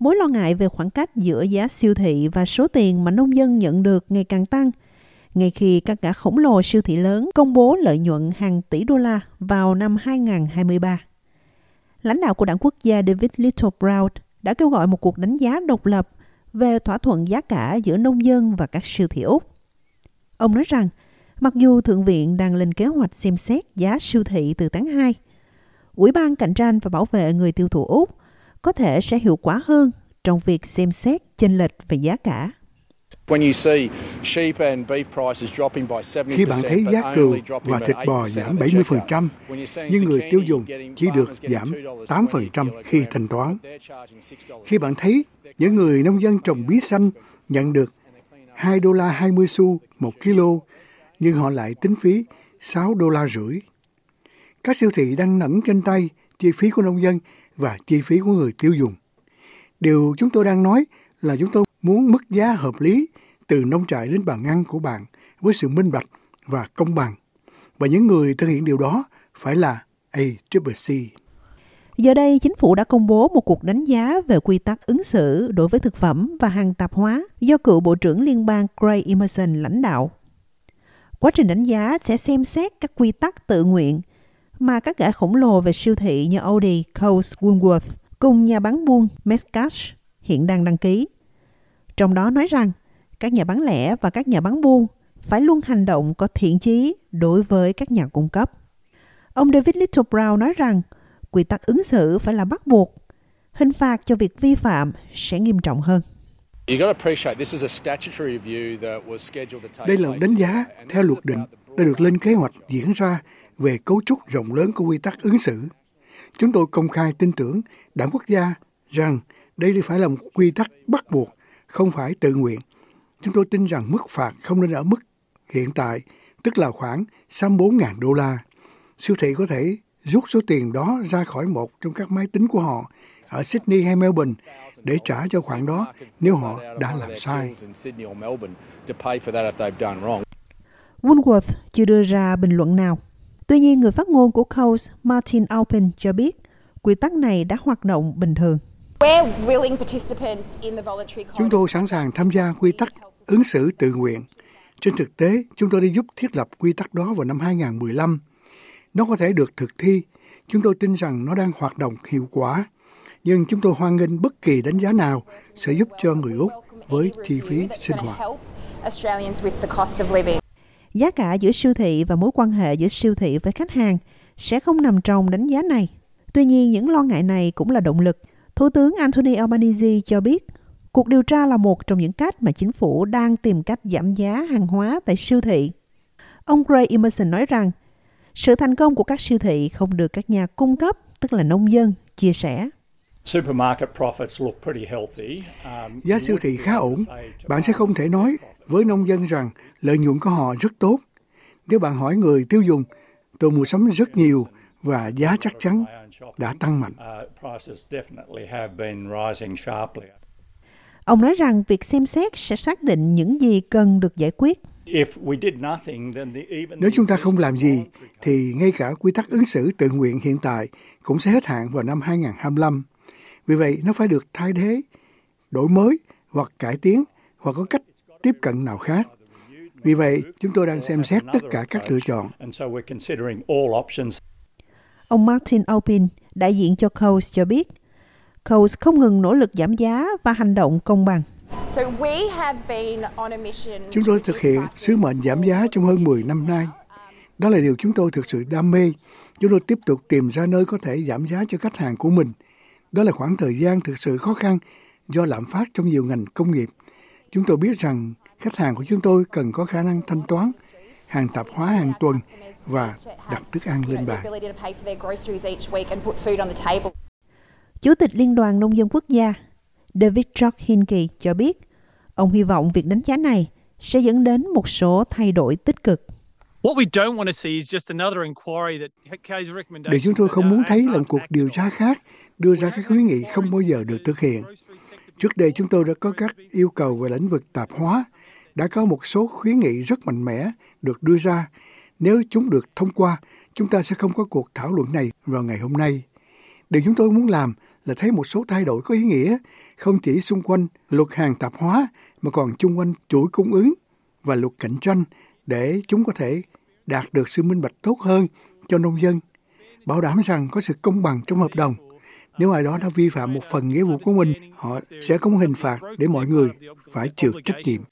Mối lo ngại về khoảng cách giữa giá siêu thị và số tiền mà nông dân nhận được ngày càng tăng, ngay khi các gã khổng lồ siêu thị lớn công bố lợi nhuận hàng tỷ đô la vào năm 2023. Lãnh đạo của đảng quốc gia David Little Brown đã kêu gọi một cuộc đánh giá độc lập về thỏa thuận giá cả giữa nông dân và các siêu thị Úc. Ông nói rằng, mặc dù Thượng viện đang lên kế hoạch xem xét giá siêu thị từ tháng 2, Ủy ban Cạnh tranh và Bảo vệ người tiêu thụ Úc có thể sẽ hiệu quả hơn trong việc xem xét chênh lệch về giá cả. Khi bạn thấy giá cừu và thịt bò giảm 70%, nhưng người tiêu dùng chỉ được giảm 8% khi thanh toán. Khi bạn thấy những người nông dân trồng bí xanh nhận được 2 đô la 20 xu một kilo, nhưng họ lại tính phí 6 đô la rưỡi. Các siêu thị đang nẫn trên tay chi phí của nông dân và chi phí của người tiêu dùng. Điều chúng tôi đang nói là chúng tôi muốn mức giá hợp lý từ nông trại đến bàn ăn của bạn với sự minh bạch và công bằng. Và những người thực hiện điều đó phải là ACCC. Giờ đây, chính phủ đã công bố một cuộc đánh giá về quy tắc ứng xử đối với thực phẩm và hàng tạp hóa do cựu Bộ trưởng Liên bang Gray Emerson lãnh đạo. Quá trình đánh giá sẽ xem xét các quy tắc tự nguyện mà các gã khổng lồ về siêu thị như Aldi, Coles, Woolworth cùng nhà bán buôn Metcash hiện đang đăng ký. Trong đó nói rằng các nhà bán lẻ và các nhà bán buôn phải luôn hành động có thiện chí đối với các nhà cung cấp. Ông David Little Brown nói rằng quy tắc ứng xử phải là bắt buộc. Hình phạt cho việc vi phạm sẽ nghiêm trọng hơn. Đây là đánh giá theo luật định đã được lên kế hoạch diễn ra về cấu trúc rộng lớn của quy tắc ứng xử. Chúng tôi công khai tin tưởng đảng quốc gia rằng đây phải là một quy tắc bắt buộc, không phải tự nguyện. Chúng tôi tin rằng mức phạt không nên ở mức hiện tại, tức là khoảng 64.000 đô la. Siêu thị có thể rút số tiền đó ra khỏi một trong các máy tính của họ ở Sydney hay Melbourne để trả cho khoản đó nếu họ đã làm sai. Woolworth chưa đưa ra bình luận nào. Tuy nhiên, người phát ngôn của Coles, Martin Alpin cho biết quy tắc này đã hoạt động bình thường. Chúng tôi sẵn sàng tham gia quy tắc ứng xử tự nguyện. Trên thực tế, chúng tôi đã giúp thiết lập quy tắc đó vào năm 2015. Nó có thể được thực thi. Chúng tôi tin rằng nó đang hoạt động hiệu quả. Nhưng chúng tôi hoan nghênh bất kỳ đánh giá nào sẽ giúp cho người Úc với chi phí sinh hoạt. Giá cả giữa siêu thị và mối quan hệ giữa siêu thị với khách hàng sẽ không nằm trong đánh giá này. Tuy nhiên, những lo ngại này cũng là động lực. Thủ tướng Anthony Albanese cho biết cuộc điều tra là một trong những cách mà chính phủ đang tìm cách giảm giá hàng hóa tại siêu thị. Ông Gray Emerson nói rằng sự thành công của các siêu thị không được các nhà cung cấp, tức là nông dân, chia sẻ. Giá siêu thị khá ổn. Bạn sẽ không thể nói với nông dân rằng lợi nhuận của họ rất tốt. Nếu bạn hỏi người tiêu dùng, tôi mua sắm rất nhiều và giá chắc chắn đã tăng mạnh. Ông nói rằng việc xem xét sẽ xác định những gì cần được giải quyết. Nếu chúng ta không làm gì, thì ngay cả quy tắc ứng xử tự nguyện hiện tại cũng sẽ hết hạn vào năm 2025. Vì vậy, nó phải được thay thế, đổi mới hoặc cải tiến hoặc có cách tiếp cận nào khác. Vì vậy, chúng tôi đang xem xét tất cả các lựa chọn. Ông Martin Alpin, đại diện cho Coles cho biết, Coles không ngừng nỗ lực giảm giá và hành động công bằng. Chúng tôi thực hiện sứ mệnh giảm giá trong hơn 10 năm nay. Đó là điều chúng tôi thực sự đam mê. Chúng tôi tiếp tục tìm ra nơi có thể giảm giá cho khách hàng của mình. Đó là khoảng thời gian thực sự khó khăn do lạm phát trong nhiều ngành công nghiệp. Chúng tôi biết rằng khách hàng của chúng tôi cần có khả năng thanh toán hàng tạp hóa hàng tuần và đặt thức ăn lên bàn. Chủ tịch Liên đoàn Nông dân Quốc gia David George Hinkey cho biết, ông hy vọng việc đánh giá này sẽ dẫn đến một số thay đổi tích cực. Điều chúng tôi không muốn thấy là một cuộc điều tra khác đưa ra các khuyến nghị không bao giờ được thực hiện. Trước đây chúng tôi đã có các yêu cầu về lĩnh vực tạp hóa, đã có một số khuyến nghị rất mạnh mẽ được đưa ra. Nếu chúng được thông qua, chúng ta sẽ không có cuộc thảo luận này vào ngày hôm nay. Điều chúng tôi muốn làm là thấy một số thay đổi có ý nghĩa, không chỉ xung quanh luật hàng tạp hóa mà còn chung quanh chuỗi cung ứng và luật cạnh tranh để chúng có thể đạt được sự minh bạch tốt hơn cho nông dân, bảo đảm rằng có sự công bằng trong hợp đồng. Nếu ai đó đã vi phạm một phần nghĩa vụ của mình, họ sẽ có một hình phạt để mọi người phải chịu trách nhiệm.